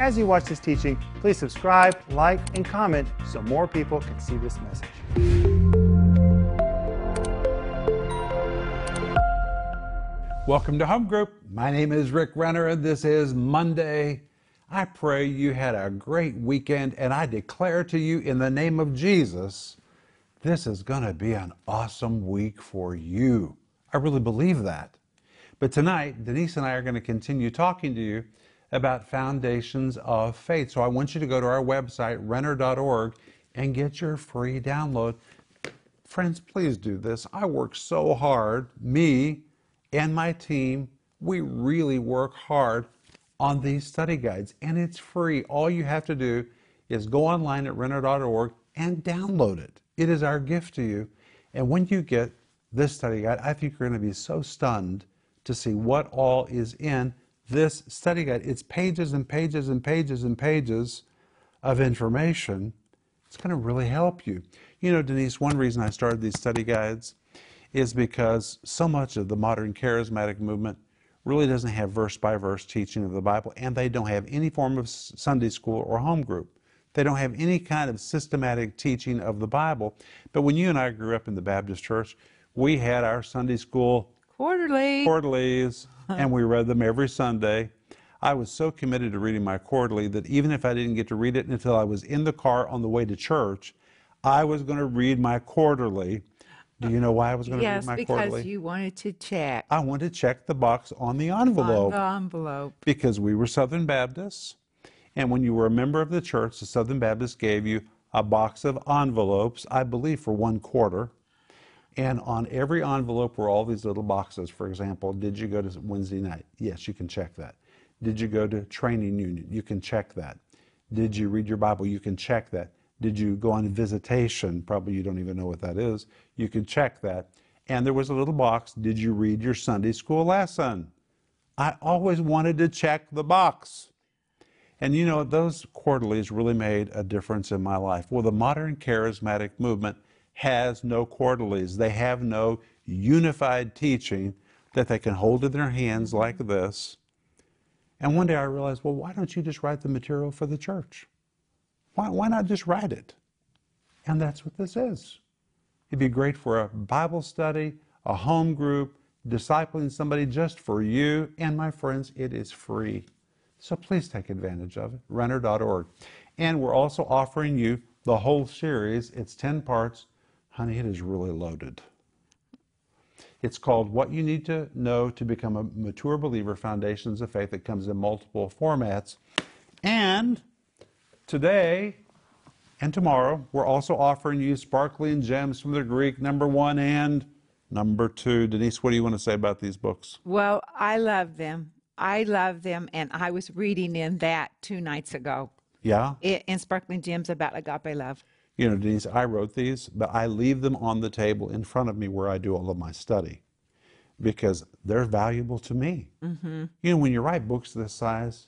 As you watch this teaching, please subscribe, like, and comment so more people can see this message. Welcome to Home Group. My name is Rick Renner, and this is Monday. I pray you had a great weekend, and I declare to you in the name of Jesus, this is going to be an awesome week for you. I really believe that. But tonight, Denise and I are going to continue talking to you about foundations of faith. So I want you to go to our website, renner.org, and get your free download. Friends, please do this. I work so hard, me, and my team, we really work hard on these study guides, and it's free. All you have to do is go online at renner.org and download it. It is our gift to you. And when you get this study guide, I think you're going to be so stunned to see what all is in this study guide. It's pages and pages and pages and pages of information. It's going to really help you. You know, Denise, one reason I started these study guides is because so much of the modern charismatic movement really doesn't have verse by verse teaching of the Bible, and they don't have any form of Sunday school or home group. They don't have any kind of systematic teaching of the Bible. But when you and I grew up in the Baptist church, we had our Sunday school quarterly quarterlies, and we read them every Sunday. I was so committed to reading my quarterly that even if I didn't get to read it until I was in the car on the way to church, I was going to read my quarterly do you know why I was going to yes, read my quarterly? Yes, because you wanted to check I wanted to check the box on the envelope on the envelope. because we were Southern Baptists. And when you were a member of the church, the Southern Baptists gave you a box of envelopes, I believe for one quarter. And on every envelope were all these little boxes. For example, did you go to Wednesday night? Yes, you can check that. Did you go to training union? You can check that. Did you read your Bible? You can check that. Did you go on visitation? Probably you don't even know what that is. You can check that. And there was a little box Did you read your Sunday school lesson? I always wanted to check the box. And you know, those quarterlies really made a difference in my life. Well, the modern charismatic movement has no quarterlies, they have no unified teaching that they can hold in their hands mm-hmm. like this. And one day I realized, well, why don't you just write the material for the church? Why, why not just write it? And that's what this is. It'd be great for a Bible study, a home group, discipling somebody just for you. And my friends, it is free. So please take advantage of it. Renner.org. And we're also offering you the whole series. It's 10 parts. Honey, it is really loaded. It's called What You Need to Know to Become a Mature Believer Foundations of Faith. It comes in multiple formats. And Today and tomorrow, we're also offering you sparkling gems from the Greek, number one and number two. Denise, what do you want to say about these books? Well, I love them. I love them, and I was reading in that two nights ago. Yeah? in Sparkling Gems about agape love. You know, Denise, I wrote these, but I leave them on the table in front of me where I do all of my study because they're valuable to me. Mm-hmm. You know, when you write books this size,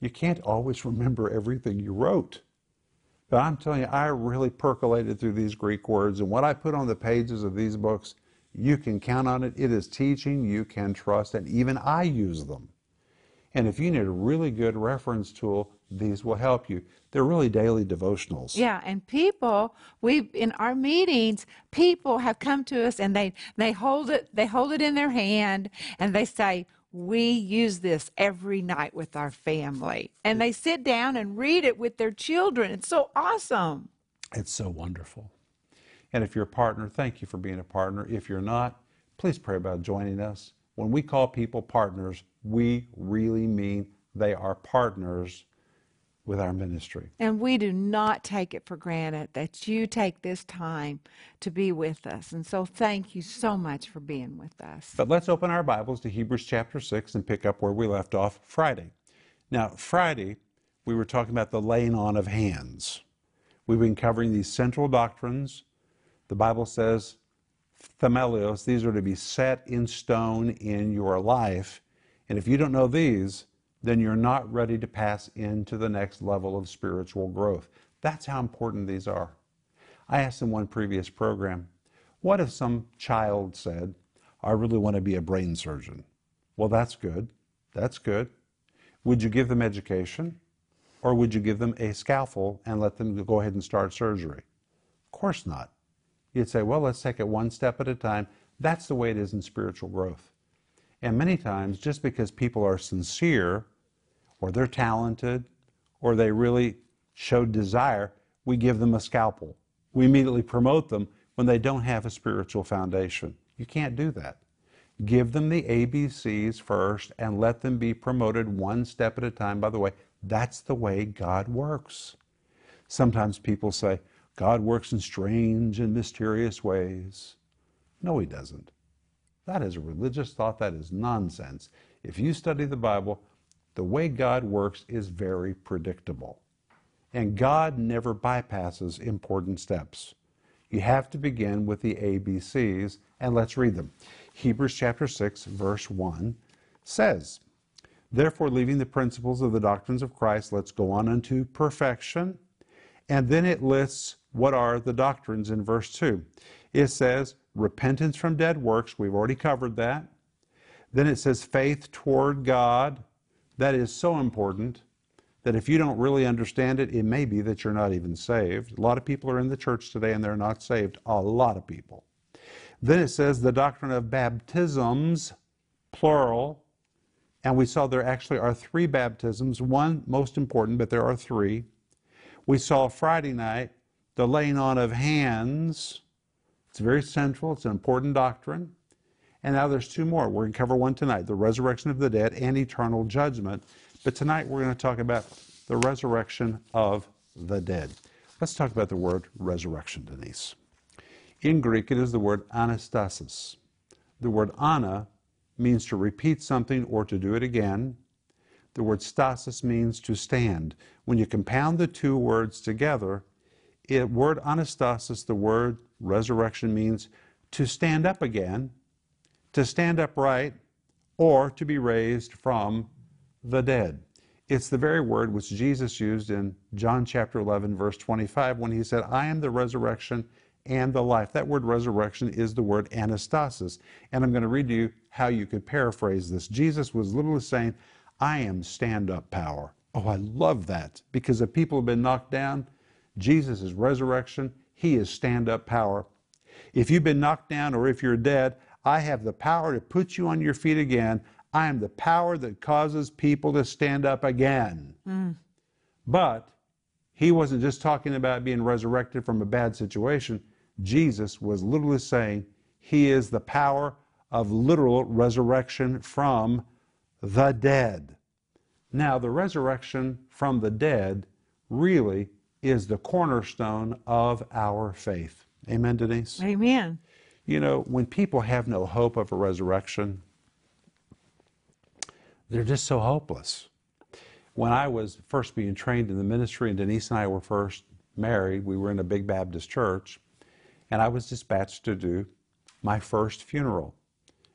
you can't always remember everything you wrote. But I'm telling you, I really percolated through these Greek words, and what I put on the pages of these books, you can count on it. It is teaching you can trust, and even I use them. And if you need a really good reference tool, these will help you. They're really daily devotionals. Yeah, and people, we in our meetings, people have come to us and they they hold it they hold it in their hand and they say, we use this every night with our family. And they sit down and read it with their children. It's so awesome. It's so wonderful. And if you're a partner, thank you for being a partner. If you're not, please pray about joining us. When we call people partners, we really mean they are partners with our ministry. And we do not take it for granted that you take this time to be with us. And so thank you so much for being with us. But let's open our Bibles to Hebrews chapter 6 and pick up where we left off Friday. Now, Friday, we were talking about the laying on of hands. We've been covering these central doctrines. The Bible says, themelios, these are to be set in stone in your life. And if you don't know these, then you're not ready to pass into the next level of spiritual growth. That's how important these are. I asked in one previous program, what if some child said, I really want to be a brain surgeon? Well, that's good. That's good. Would you give them education? Or would you give them a scalpel and let them go ahead and start surgery? Of course not. You'd say, well, let's take it one step at a time. That's the way it is in spiritual growth. And many times, just because people are sincere, or they're talented, or they really show desire, we give them a scalpel. We immediately promote them when they don't have a spiritual foundation. You can't do that. Give them the ABCs first and let them be promoted one step at a time. By the way, that's the way God works. Sometimes people say, God works in strange and mysterious ways. No, He doesn't. That is a religious thought. That is nonsense. If you study the Bible, the way God works is very predictable. And God never bypasses important steps. You have to begin with the ABCs, and let's read them. Hebrews chapter 6, verse 1 says, Therefore, leaving the principles of the doctrines of Christ, let's go on unto perfection. And then it lists what are the doctrines in verse 2. It says, repentance from dead works, we've already covered that. Then it says faith toward God. That is so important that if you don't really understand it, it may be that you're not even saved. A lot of people are in the church today and they're not saved. A lot of people. Then it says the doctrine of baptisms, plural. And we saw there actually are three baptisms, one most important, but there are three. We saw Friday night the laying on of hands. It's very central, it's an important doctrine. And now there's two more. We're going to cover one tonight the resurrection of the dead and eternal judgment. But tonight we're going to talk about the resurrection of the dead. Let's talk about the word resurrection, Denise. In Greek, it is the word anastasis. The word ana means to repeat something or to do it again. The word stasis means to stand. When you compound the two words together, the word anastasis, the word resurrection means to stand up again, to stand upright, or to be raised from the dead. It's the very word which Jesus used in John chapter 11, verse 25, when he said, I am the resurrection and the life. That word resurrection is the word anastasis. And I'm going to read to you how you could paraphrase this. Jesus was literally saying, I am stand up power. Oh, I love that because if people have been knocked down, Jesus is resurrection, He is stand up power. If you've been knocked down or if you're dead, I have the power to put you on your feet again. I am the power that causes people to stand up again. Mm. But he wasn't just talking about being resurrected from a bad situation. Jesus was literally saying he is the power of literal resurrection from the dead. Now, the resurrection from the dead really is the cornerstone of our faith. Amen, Denise? Amen. You know, when people have no hope of a resurrection, they're just so hopeless. When I was first being trained in the ministry, and Denise and I were first married, we were in a big Baptist church, and I was dispatched to do my first funeral.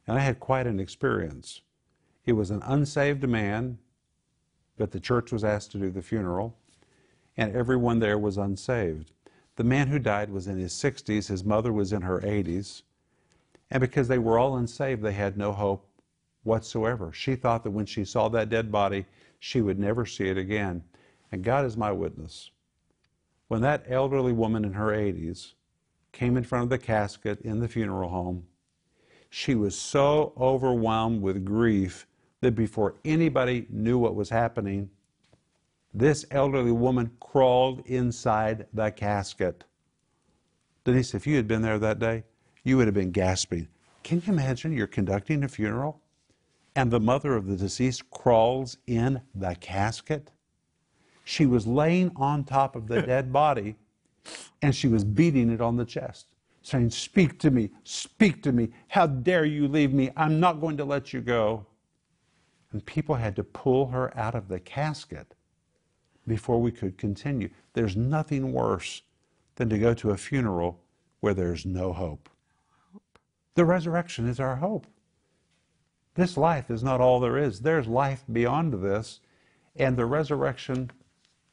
And I had quite an experience. It was an unsaved man, but the church was asked to do the funeral and everyone there was unsaved. The man who died was in his 60s, his mother was in her 80s, and because they were all unsaved, they had no hope whatsoever. She thought that when she saw that dead body, she would never see it again. And God is my witness. When that elderly woman in her 80s came in front of the casket in the funeral home, she was so overwhelmed with grief that before anybody knew what was happening, this elderly woman crawled inside the casket. Denise, if you had been there that day, you would have been gasping. Can you imagine you're conducting a funeral and the mother of the deceased crawls in the casket? She was laying on top of the dead body and she was beating it on the chest, saying, Speak to me, speak to me. How dare you leave me? I'm not going to let you go. And people had to pull her out of the casket before we could continue. There's nothing worse than to go to a funeral where there's no hope. The resurrection is our hope. This life is not all there is. There's life beyond this, and the resurrection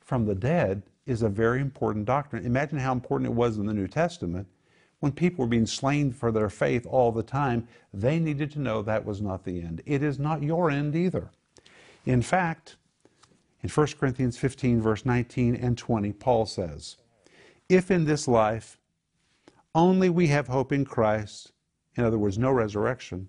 from the dead is a very important doctrine. Imagine how important it was in the New Testament. When people were being slain for their faith all the time, they needed to know that was not the end. It is not your end either. In fact, In 1 Corinthians 15, verse 19 and 20, Paul says, If in this life only we have hope in Christ, in other words, no resurrection,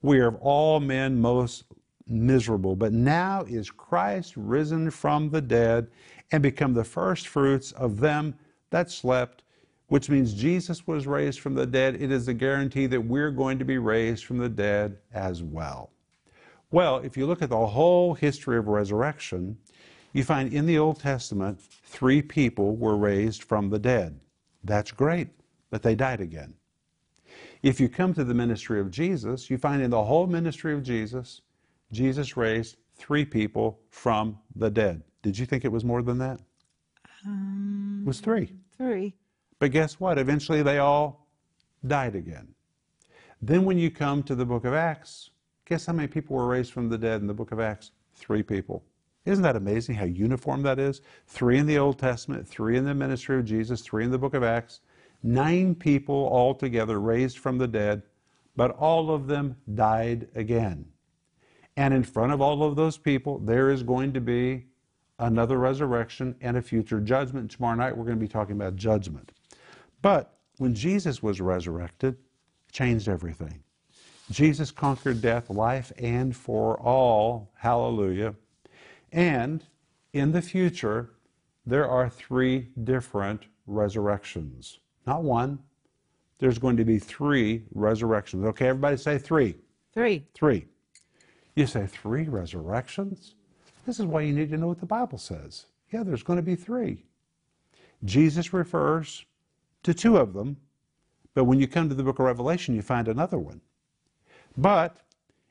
we are of all men most miserable. But now is Christ risen from the dead and become the first fruits of them that slept, which means Jesus was raised from the dead. It is a guarantee that we're going to be raised from the dead as well. Well, if you look at the whole history of resurrection, you find in the Old Testament three people were raised from the dead. That's great, but they died again. If you come to the ministry of Jesus, you find in the whole ministry of Jesus, Jesus raised three people from the dead. Did you think it was more than that? Um, it was three. Three. But guess what? Eventually they all died again. Then when you come to the book of Acts, guess how many people were raised from the dead in the book of Acts? Three people. Isn't that amazing how uniform that is? Three in the Old Testament, three in the ministry of Jesus, three in the book of Acts. Nine people altogether raised from the dead, but all of them died again. And in front of all of those people, there is going to be another resurrection and a future judgment. Tomorrow night, we're going to be talking about judgment. But when Jesus was resurrected, changed everything. Jesus conquered death, life, and for all. Hallelujah. And in the future, there are three different resurrections. Not one. There's going to be three resurrections. Okay, everybody say three. Three. Three. You say three resurrections? This is why you need to know what the Bible says. Yeah, there's going to be three. Jesus refers to two of them, but when you come to the book of Revelation, you find another one. But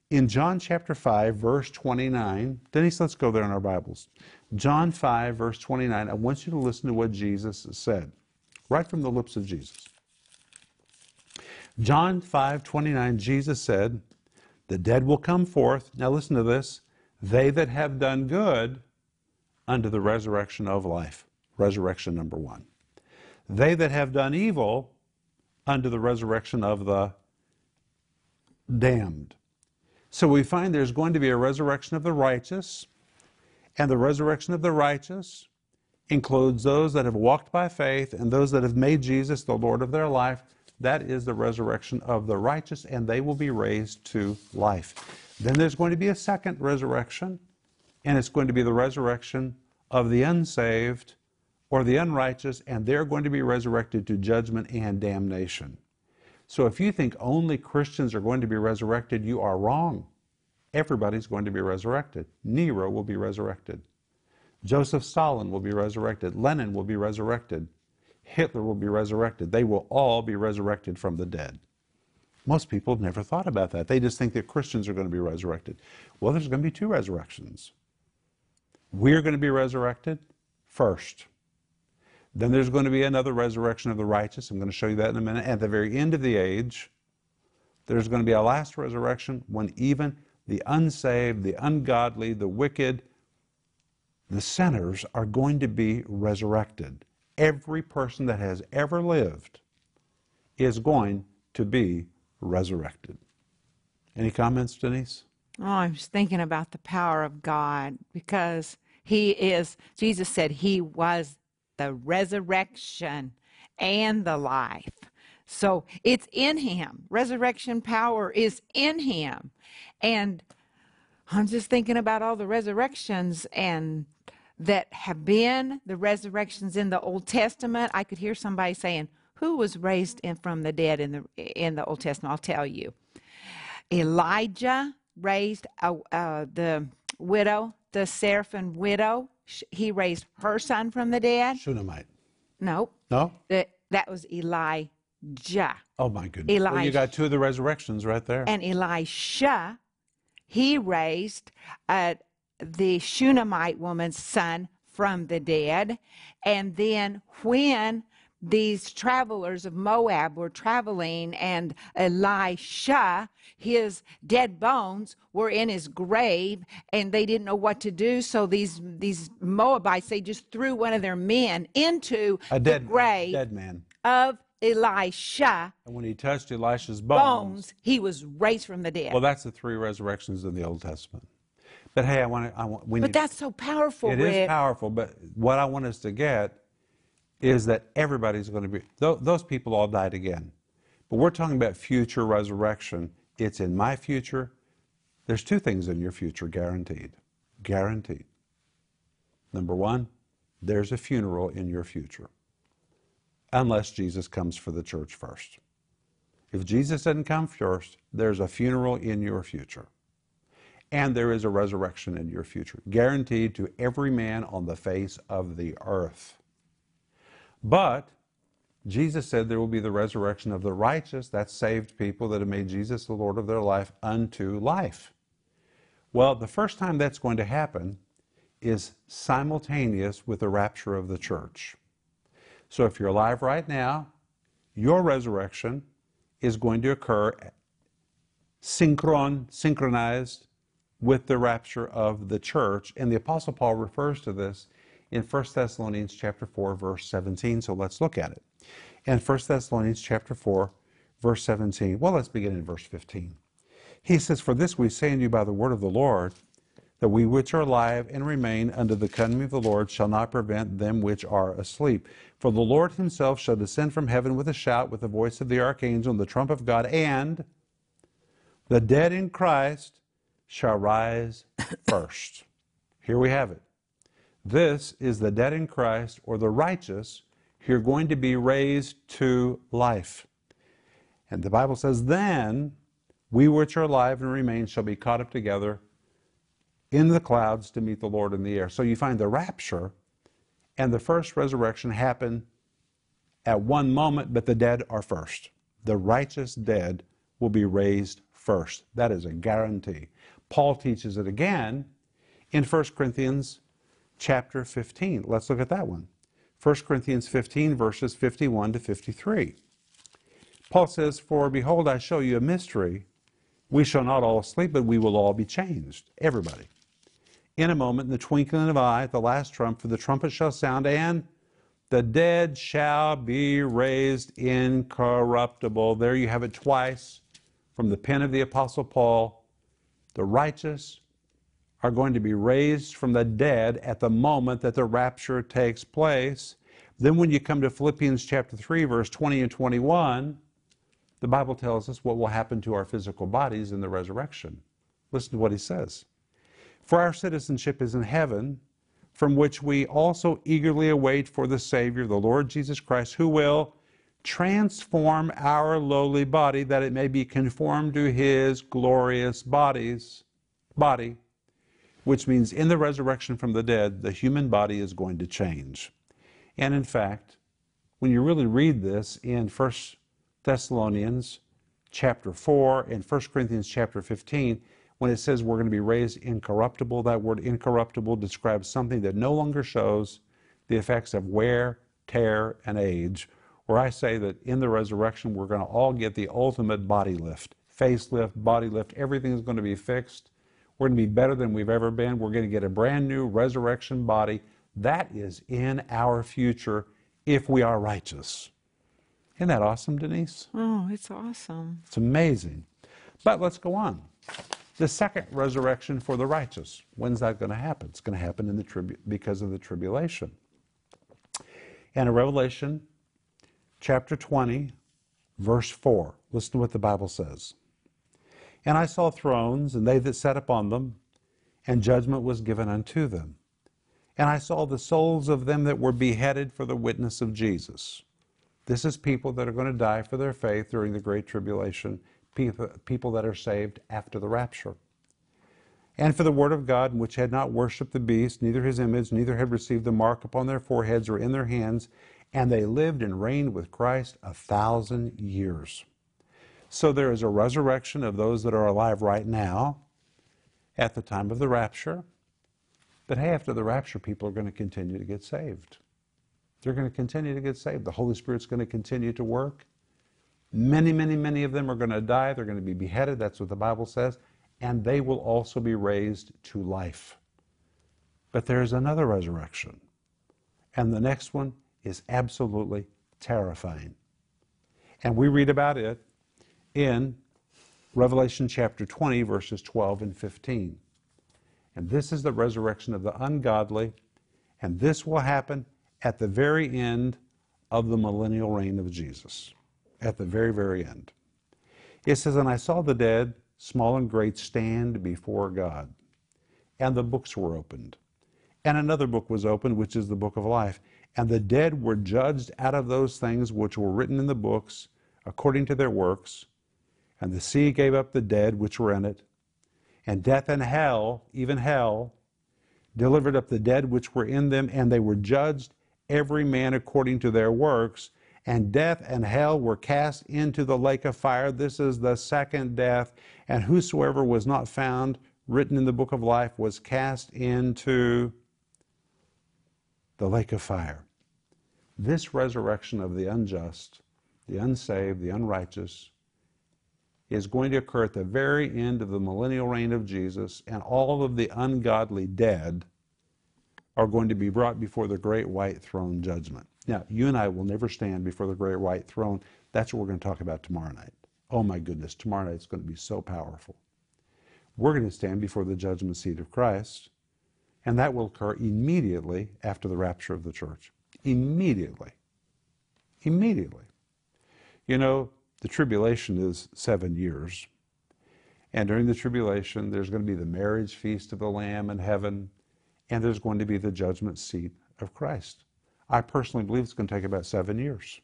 in John chapter 5, verse 29, Denise, let's go there in our Bibles. John 5, verse 29, I want you to listen to what Jesus said, right from the lips of Jesus. John 5, 29, Jesus said, The dead will come forth. Now listen to this they that have done good unto the resurrection of life. Resurrection number one. They that have done evil unto the resurrection of the damned. So we find there's going to be a resurrection of the righteous, and the resurrection of the righteous includes those that have walked by faith and those that have made Jesus the Lord of their life. That is the resurrection of the righteous, and they will be raised to life. Then there's going to be a second resurrection, and it's going to be the resurrection of the unsaved or the unrighteous, and they're going to be resurrected to judgment and damnation. So if you think only Christians are going to be resurrected, you are wrong. Everybody's going to be resurrected. Nero will be resurrected. Joseph Stalin will be resurrected. Lenin will be resurrected. Hitler will be resurrected. They will all be resurrected from the dead. Most people have never thought about that. They just think that Christians are going to be resurrected. Well, there's going to be two resurrections. We're going to be resurrected first. Then there's going to be another resurrection of the righteous. I'm going to show you that in a minute. At the very end of the age, there's going to be a last resurrection when even the unsaved, the ungodly, the wicked, the sinners are going to be resurrected. Every person that has ever lived is going to be resurrected. Any comments, Denise? Oh, I'm just thinking about the power of God because He is, Jesus said He was the resurrection and the life. So it's in Him. Resurrection power is in Him. And I'm just thinking about all the resurrections and that have been the resurrections in the Old Testament. I could hear somebody saying, who was raised from the dead in the in the Old Testament? I'll tell you. Elijah raised uh, the widow, the Zarephath widow. He raised her son from the dead. Shunammite. No. No. That that was Elijah. Oh my goodness. Elijah. Well, you got two of the resurrections right there. And Elisha, he raised uh, the Shunammite woman's son from the dead. And then when these travelers of Moab were traveling, and Elisha, his dead bones were in his grave, and they didn't know what to do. So these these Moabites, they just threw one of their men into a dead, the grave dead man of Elisha. And when he touched Elisha's bones, bones, he was raised from the dead. Well, that's the three resurrections in the Old Testament. But hey, I want to. I want. We But need, that's so powerful, It is Rick. powerful, but what I want us to get is that everybody's going to be, those people all died again. But we're talking about future resurrection. It's in my future. There's two things in your future guaranteed. Guaranteed. Number one, there's a funeral in your future, unless Jesus comes for the church first. If Jesus doesn't come first, there's a funeral in your future and there is a resurrection in your future, guaranteed to every man on the face of the earth. But Jesus said there will be the resurrection of the righteous, that's saved people that have made Jesus the Lord of their life, unto life. Well, the first time that's going to happen is simultaneous with the rapture of the church. So if you're alive right now, your resurrection is going to occur synchron, synchronized with the rapture of the church. And the Apostle Paul refers to this in 1 Thessalonians chapter 4, verse 17. So let's look at it. In 1 Thessalonians chapter 4, verse 17. Well, let's begin in verse 15. He says, For this we say unto you by the word of the Lord, that we which are alive and remain unto the coming of the Lord shall not prevent them which are asleep. For the Lord himself shall descend from heaven with a shout, with the voice of the archangel, and the trump of God, and the dead in Christ shall rise first. Here we have it. This is the dead in Christ, or the righteous, who are going to be raised to life. And the Bible says, Then we which are alive and remain shall be caught up together in the clouds to meet the Lord in the air. So you find the rapture and the first resurrection happen at one moment, but the dead are first. The righteous dead will be raised first. That is a guarantee. Paul teaches it again in 1 Corinthians chapter 15. Let's look at that one. 1 Corinthians 15, verses 51 to 53. Paul says, For behold, I show you a mystery. We shall not all sleep, but we will all be changed. Everybody. In a moment, in the twinkling of an eye, at the last trump, for the trumpet shall sound, and the dead shall be raised incorruptible. There you have it twice from the pen of the Apostle Paul. The righteous are going to be raised from the dead at the moment that the rapture takes place. Then, when you come to Philippians chapter 3, verse 20 and 21, the Bible tells us what will happen to our physical bodies in the resurrection. Listen to what he says. For our citizenship is in heaven, from which we also eagerly await for the Savior, the Lord Jesus Christ, who will transform our lowly body that it may be conformed to his glorious bodies body which means in the resurrection from the dead the human body is going to change and in fact when you really read this in 1 thessalonians chapter 4 and 1 corinthians chapter 15 when it says we're going to be raised incorruptible that word incorruptible describes something that no longer shows the effects of wear tear and age where I say that in the resurrection, we're going to all get the ultimate body lift, facelift, body lift. Everything is going to be fixed. We're going to be better than we've ever been. We're going to get a brand new resurrection body. That is in our future if we are righteous. Isn't that awesome, Denise? Oh, it's awesome. It's amazing. But let's go on. The second resurrection for the righteous. When's that going to happen? It's going to happen in the tribu- because of the tribulation. And in Revelation chapter 20, verse 4. Listen to what the Bible says. And I saw thrones, and they that sat upon them, and judgment was given unto them. And I saw the souls of them that were beheaded for the witness of Jesus. This is people that are going to die for their faith during the Great Tribulation, people, people that are saved after the rapture. And for the word of God, which had not worshipped the beast, neither his image, neither had received the mark upon their foreheads or in their hands, and they lived and reigned with Christ a thousand years. So there is a resurrection of those that are alive right now at the time of the rapture. But hey, after the rapture, people are going to continue to get saved. They're going to continue to get saved. The Holy Spirit's going to continue to work. Many, many, many of them are going to die. They're going to be beheaded. That's what the Bible says. And they will also be raised to life. But there's another resurrection. And the next one is absolutely terrifying. And we read about it in Revelation chapter 20, verses 12 and 15. And this is the resurrection of the ungodly. And this will happen at the very end of the millennial reign of Jesus. At the very, very end. It says, And I saw the dead, small and great, stand before God. And the books were opened. And another book was opened, which is the book of life. And the dead were judged out of those things which were written in the books according to their works. And the sea gave up the dead which were in it. And death and hell, even hell, delivered up the dead which were in them, and they were judged, every man according to their works. And death and hell were cast into the lake of fire. This is the second death. And whosoever was not found written in the book of life was cast into the lake of fire. This resurrection of the unjust, the unsaved, the unrighteous, is going to occur at the very end of the millennial reign of Jesus, and all of the ungodly dead are going to be brought before the great white throne judgment. Now, you and I will never stand before the great white throne. That's what we're going to talk about tomorrow night. Oh my goodness, tomorrow night is going to be so powerful. We're going to stand before the judgment seat of Christ, and that will occur immediately after the rapture of the church. Immediately. Immediately. You know, the tribulation is seven years. And during the tribulation, there's going to be the marriage feast of the Lamb in heaven, and there's going to be the judgment seat of Christ. I personally believe it's going to take about seven years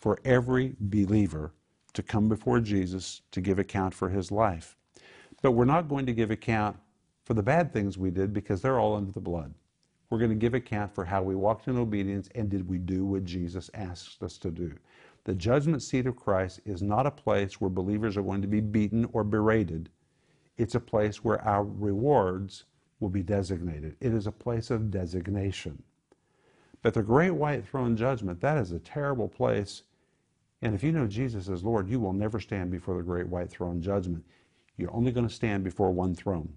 for every believer to come before Jesus to give account for his life. But we're not going to give account for the bad things we did because they're all under the blood. We're going to give account for how we walked in obedience and did we do what Jesus asked us to do. The judgment seat of Christ is not a place where believers are going to be beaten or berated. It's a place where our rewards will be designated. It is a place of designation. But the great white throne judgment, that is a terrible place. And if you know Jesus as Lord, you will never stand before the great white throne judgment. You're only going to stand before one throne.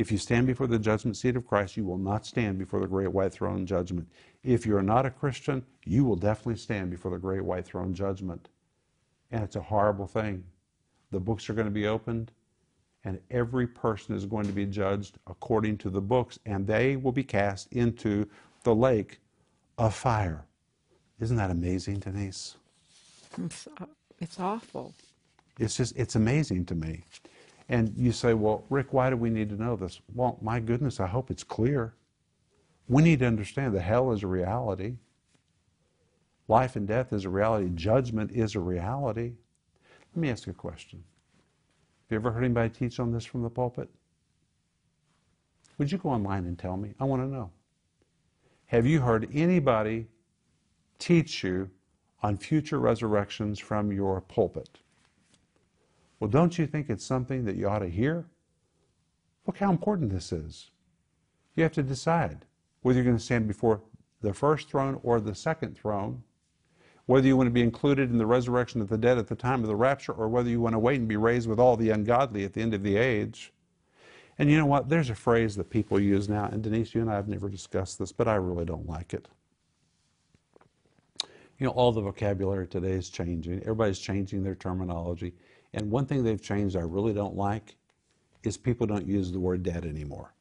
If you stand before the judgment seat of Christ, you will not stand before the great white throne judgment. If you're not a Christian, you will definitely stand before the great white throne judgment. And it's a horrible thing. The books are going to be opened, and every person is going to be judged according to the books, and they will be cast into the lake of fire. Isn't that amazing, Denise? It's, it's awful. It's just, it's amazing to me. And you say, well, Rick, why do we need to know this? Well, my goodness, I hope it's clear. We need to understand that hell is a reality. Life and death is a reality. Judgment is a reality. Let me ask you a question. Have you ever heard anybody teach on this from the pulpit? Would you go online and tell me? I want to know. Have you heard anybody teach you on future resurrections from your pulpit? Well, don't you think it's something that you ought to hear? Look how important this is. You have to decide whether you're going to stand before the first throne or the second throne, whether you want to be included in the resurrection of the dead at the time of the rapture, or whether you want to wait and be raised with all the ungodly at the end of the age. And you know what? There's a phrase that people use now, and Denise, you and I have never discussed this, but I really don't like it. You know, all the vocabulary today is changing. Everybody's changing their terminology. And one thing they've changed I really don't like is people don't use the word dead anymore.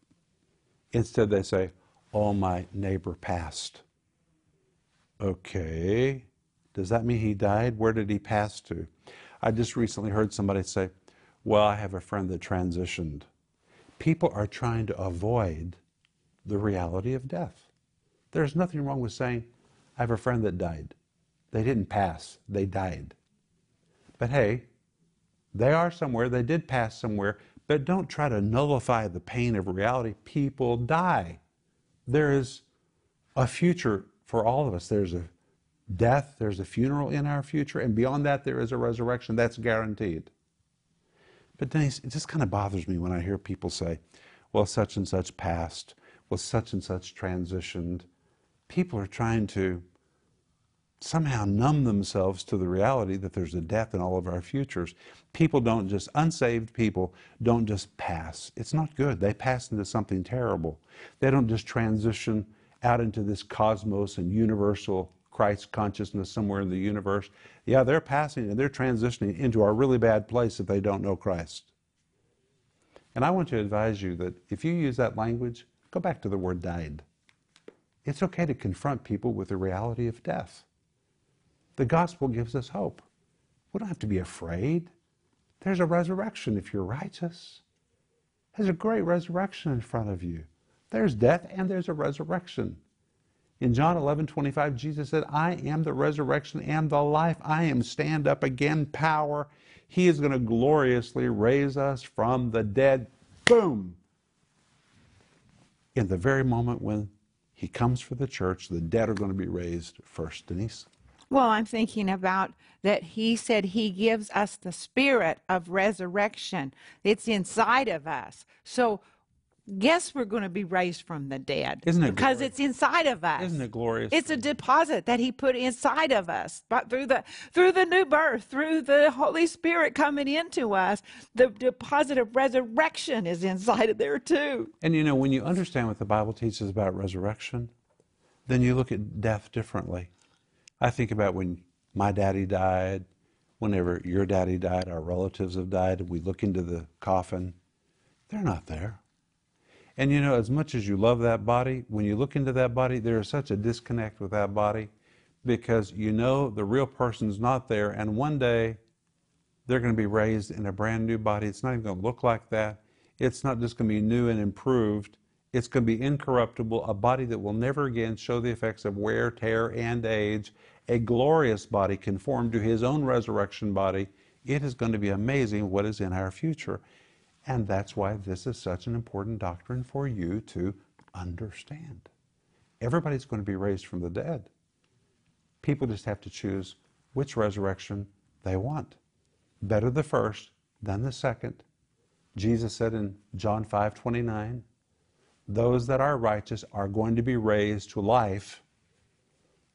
Instead, they say, Oh, my neighbor passed. Okay. Does that mean he died? Where did he pass to? I just recently heard somebody say, Well, I have a friend that transitioned. People are trying to avoid the reality of death. There's nothing wrong with saying, I have a friend that died. They didn't pass, they died. But hey, they are somewhere, they did pass somewhere, but don't try to nullify the pain of reality. People die. There is a future for all of us. There's a death, there's a funeral in our future, and beyond that, there is a resurrection. That's guaranteed. But Denise, it just kind of bothers me when I hear people say, well, such and such passed, well, such and such transitioned. People are trying to somehow numb themselves to the reality that there's a death in all of our futures. People don't just, unsaved people don't just pass. It's not good. They pass into something terrible. They don't just transition out into this cosmos and universal Christ consciousness somewhere in the universe. Yeah, they're passing and they're transitioning into a really bad place if they don't know Christ. And I want to advise you that if you use that language, go back to the word died. It's okay to confront people with the reality of death. The gospel gives us hope. We don't have to be afraid. There's a resurrection if you're righteous. There's a great resurrection in front of you. There's death and there's a resurrection. In John 11, 25, Jesus said, I am the resurrection and the life. I am stand up again power. He is going to gloriously raise us from the dead. Boom! In the very moment when he comes for the church, the dead are going to be raised first, Denise. Well, I'm thinking about that he said he gives us the spirit of resurrection. It's inside of us. So guess we're going to be raised from the dead. Isn't it Because glorious? it's inside of us. Isn't it glorious? It's a deposit that he put inside of us. But through the through the new birth, through the Holy Spirit coming into us, the deposit of resurrection is inside of there too. And you know, when you understand what the Bible teaches about resurrection, then you look at death differently. I think about when my daddy died, whenever your daddy died, our relatives have died, and we look into the coffin, they're not there. And you know, as much as you love that body, when you look into that body, there is such a disconnect with that body because you know the real person's not there, and one day they're going to be raised in a brand new body. It's not even going to look like that. It's not just going to be new and improved. It's going to be incorruptible, a body that will never again show the effects of wear, tear, and age, a glorious body conformed to his own resurrection body. It is going to be amazing what is in our future. And that's why this is such an important doctrine for you to understand. Everybody's going to be raised from the dead. People just have to choose which resurrection they want. Better the first than the second. Jesus said in John 5 29, those that are righteous are going to be raised to life.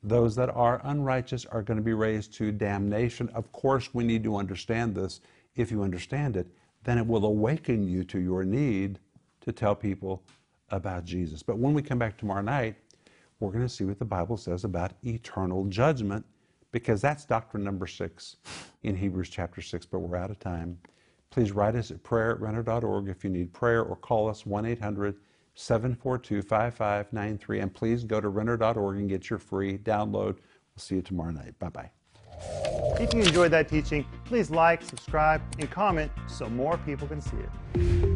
Those that are unrighteous are going to be raised to damnation. Of course, we need to understand this. If you understand it, then it will awaken you to your need to tell people about Jesus. But when we come back tomorrow night, we're going to see what the Bible says about eternal judgment, because that's doctrine number six in Hebrews chapter six, but we're out of time. Please write us at prayer at renner.org if you need prayer or call us 1 800 742 5593. And please go to renner.org and get your free download. We'll see you tomorrow night. Bye bye. If you enjoyed that teaching, please like, subscribe, and comment so more people can see it.